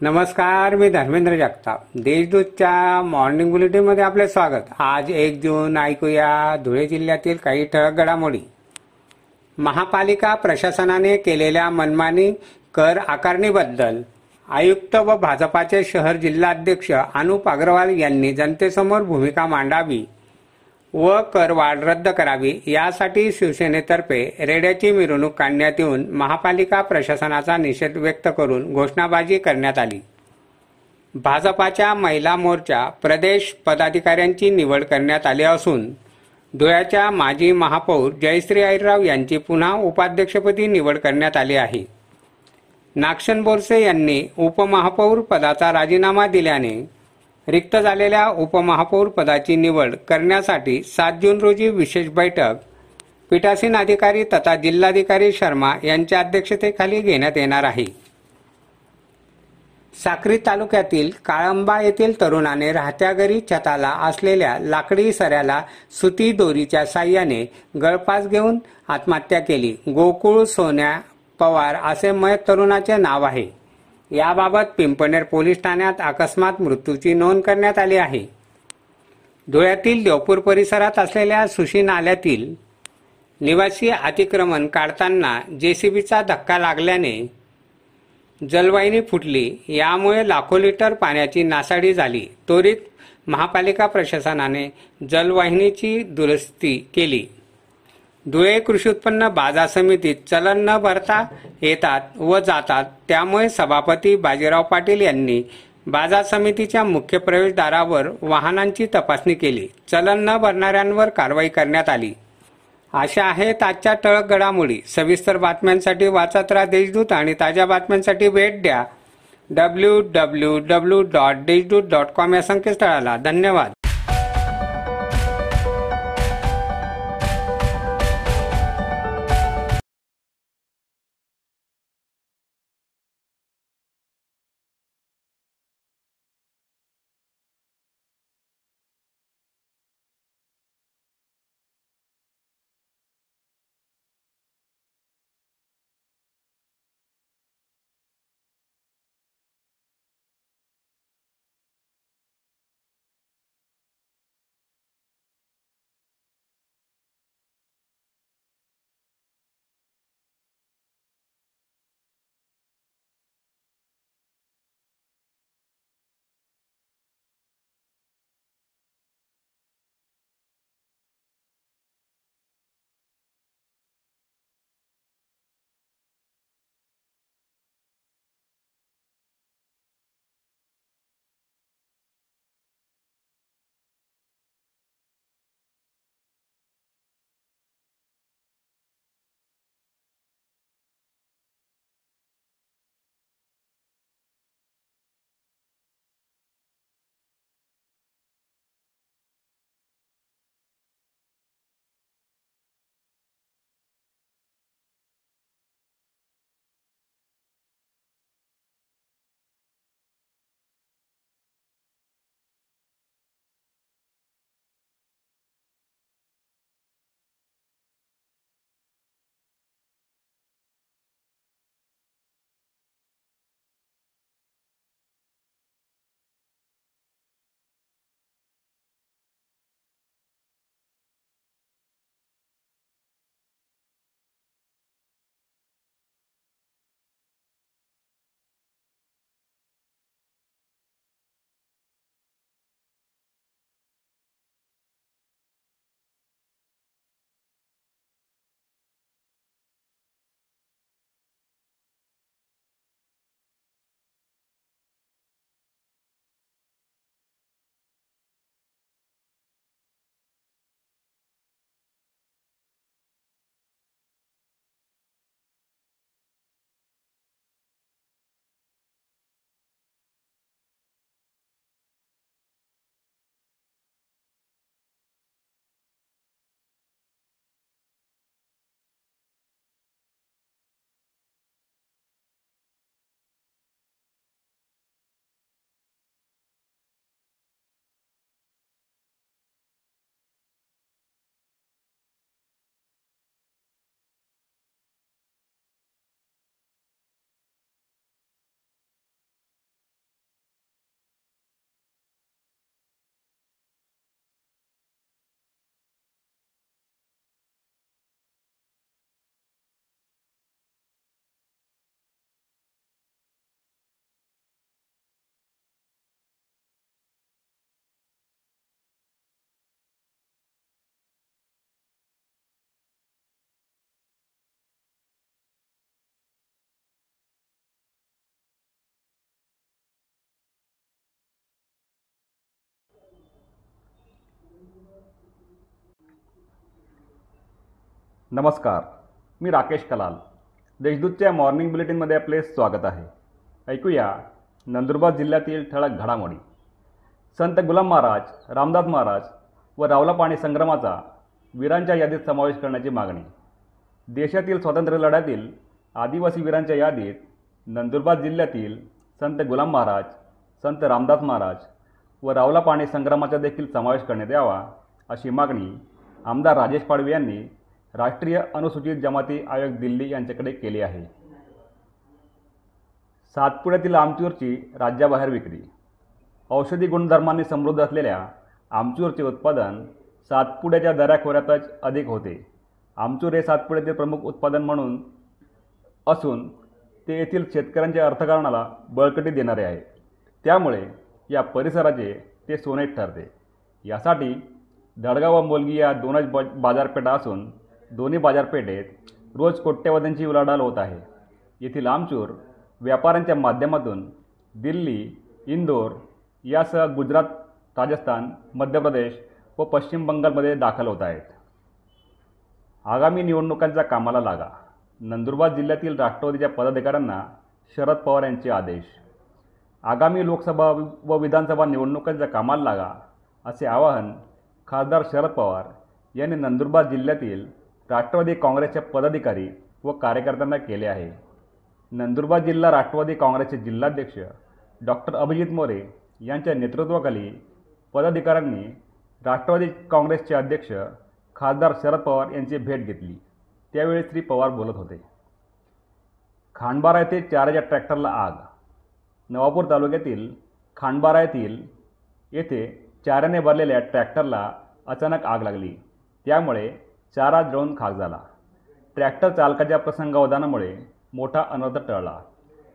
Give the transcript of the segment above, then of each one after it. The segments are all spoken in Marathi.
नमस्कार मी धर्मेंद्र जगताप. देशदूतच्या मॉर्निंग बुलेटिनमध्ये आपले स्वागत. आज एक जून ऐकूया धुळे जिल्ह्यातील काही ठळक घडामोडी. महापालिका प्रशासनाने केलेल्या मनमानी कर आकारणीबद्दल आयुक्त व भाजपाचे शहर जिल्हाध्यक्ष अनुप अग्रवाल यांनी जनतेसमोर भूमिका मांडावी. व करवाढ रद्द करावी यासाठी शिवसेनेतर्फे रेड्याची मिरवणूक काढण्यात येऊन महापालिका प्रशासनाचा निषेध व्यक्त करून घोषणाबाजी करण्यात आली. भाजपाच्या महिला मोर्चा प्रदेश पदाधिकाऱ्यांची निवड करण्यात आली असून धुळ्याच्या माजी महापौर जयश्री आईराव यांची पुन्हा उपाध्यक्षपदी निवड करण्यात आली आहे. नाक्षण बोरसे यांनी उपमहापौर पदाचा राजीनामा दिल्याने रिक्त झालेल्या उपमहापौर पदाची निवड करण्यासाठी सात जून रोजी विशेष बैठक. पीठासीन अधिकारी तथा जिल्हाधिकारी शर्मा यांच्या अध्यक्षतेखाली घेण्यात येणार आहे. साक्री तालुक्यातील काळंबा येथील तरुणाने राहत्या घरी छताला असलेल्या लाकडी सऱ्याला सुती दोरीच्या साह्याने गळपास घेऊन आत्महत्या केली. गोकुळ सोन्या पवार असे मयत तरुणाचे नाव आहे. याबाबत पिंपणेर पोलीस ठाण्यात अकस्मात मृत्यूची नोंद करण्यात आली आहे. धुळ्यातील देवपूर परिसरात असलेल्या सुशी नाल्यातील निवासी अतिक्रमण काढताना जेसीबीचा धक्का लागल्याने जलवाहिनी फुटली. यामुळे लाखो लिटर पाण्याची नासाडी झाली. त्वरित महापालिका प्रशासनाने जलवाहिनीची दुरुस्ती केली. धुळे कृषी उत्पन्न बाजार समितीत चलन न भरता येतात व जातात. त्यामुळे सभापती बाजीराव पाटील यांनी बाजार समितीच्या मुख्य प्रवेशद्वारावर वाहनांची तपासणी केली. चलन न भरणाऱ्यांवर कारवाई करण्यात आली. अशा आहेत आजच्या टळक घडामोडी. सविस्तर बातम्यांसाठी वाचत राहा देशदूत आणि ताज्या बातम्यांसाठी भेट द्या. W W W dot Deshdoot dot com या संकेतस्थळाला. धन्यवाद. नमस्कार मी राकेश कलाल. देशदूतच्या मॉर्निंग बुलेटिनमध्ये आपले स्वागत आहे. ऐकूया नंदुरबार जिल्ह्यातील ठळक घडामोडी. संत गुलाम महाराज रामदास महाराज व रावला पाणी संग्रामाचा वीरांच्या यादीत समावेश करण्याची मागणी. देशातील स्वातंत्र्य लढ्यातील आदिवासी वीरांच्या यादीत नंदुरबार जिल्ह्यातील संत गुलाम महाराज संत रामदास महाराज व रावला पाणी संग्रामाचा देखील समावेश करण्यात यावा अशी मागणी आमदार राजेश पाडवे यांनी राष्ट्रीय अनुसूचित जमाती आयोग दिल्ली यांच्याकडे केली आहे. सातपुड्यातील आमचूरची राज्याबाहेर विक्री. औषधी गुणधर्मांनी समृद्ध असलेल्या आमचूरचे उत्पादन सातपुड्याच्या दऱ्याखोऱ्यातच अधिक होते. आमचूर हे सातपुड्यातील प्रमुख उत्पादन म्हणून असून ते येथील शेतकऱ्यांच्या अर्थकारणाला बळकटी देणारे आहे. त्यामुळे या परिसराचे ते सोनेट ठरते. यासाठी दडगाव व मोलगी या दोनच ब बाजारपेठा असून दोन्ही बाजारपेठेत रोज कोट्यवधींची उलाढाल होत आहे. येथील आमचूर व्यापाऱ्यांच्या माध्यमातून दिल्ली इंदोर यासह गुजरात राजस्थान मध्य प्रदेश व पश्चिम बंगालमध्ये दाखल होत आहेत. आगामी निवडणुकांच्या कामाला लागा. नंदुरबार जिल्ह्यातील राष्ट्रवादीच्या पदाधिकाऱ्यांना शरद पवार यांचे आदेश. आगामी लोकसभा व विधानसभा निवडणुकांच्या कामाला लागा असे आवाहन खासदार शरद पवार यांनी नंदुरबार जिल्ह्यातील राष्ट्रवादी काँग्रेसच्या पदाधिकारी व कार्यकर्त्यांना केले आहे. नंदुरबार जिल्हा राष्ट्रवादी काँग्रेसचे जिल्हाध्यक्ष डॉक्टर अभिजित मोरे यांच्या नेतृत्वाखाली पदाधिकाऱ्यांनी राष्ट्रवादी काँग्रेसचे अध्यक्ष खासदार शरद पवार यांची भेट घेतली. त्यावेळी श्री पवार बोलत होते. खांडबारा येथे चारच्या ट्रॅक्टरला आग. नवापूर तालुक्यातील खांडबारा येथील येथे चाऱ्याने भरलेल्या ट्रॅक्टरला अचानक आग लागली. त्यामुळे चारा जळून खाक झाला. ट्रॅक्टर चालकाच्या प्रसंगावधानामुळे मोठा अनर्थ टळला.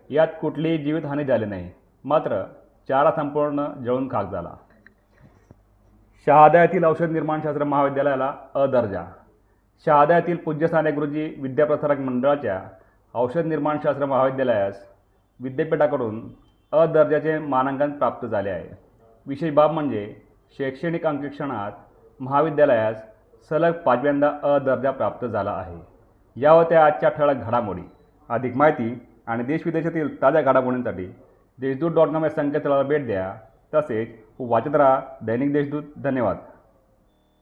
यात कुठलीही जीवितहानी झाली नाही मात्र चारा संपूर्ण जळून खाक झाला. शहादा येथील औषध निर्माणशास्त्र महाविद्यालयाला अ दर्जा. शहादा येथील पूज्य साने गुरुजी विद्याप्रसारक मंडळाच्या औषध निर्माणशास्त्र महाविद्यालयास विद्यापीठाकडून अ दर्जाचे मानांकन प्राप्त झाले आहे. विशेष बाब म्हणजे शैक्षणिक अंकेक्षणात महाविद्यालयास सलग पाचव्यांदा अ दर्जा प्राप्त झाला आहे. या होत्या आजच्या ठळक घडामोडी अधिक माहिती आणि देशविदेशातील ताज्या घडामोडींसाठी देशदूत डॉट कॉम या संकेतस्थळाला भेट द्या. तसेच वाचत राहा दैनिक देशदूत. धन्यवाद.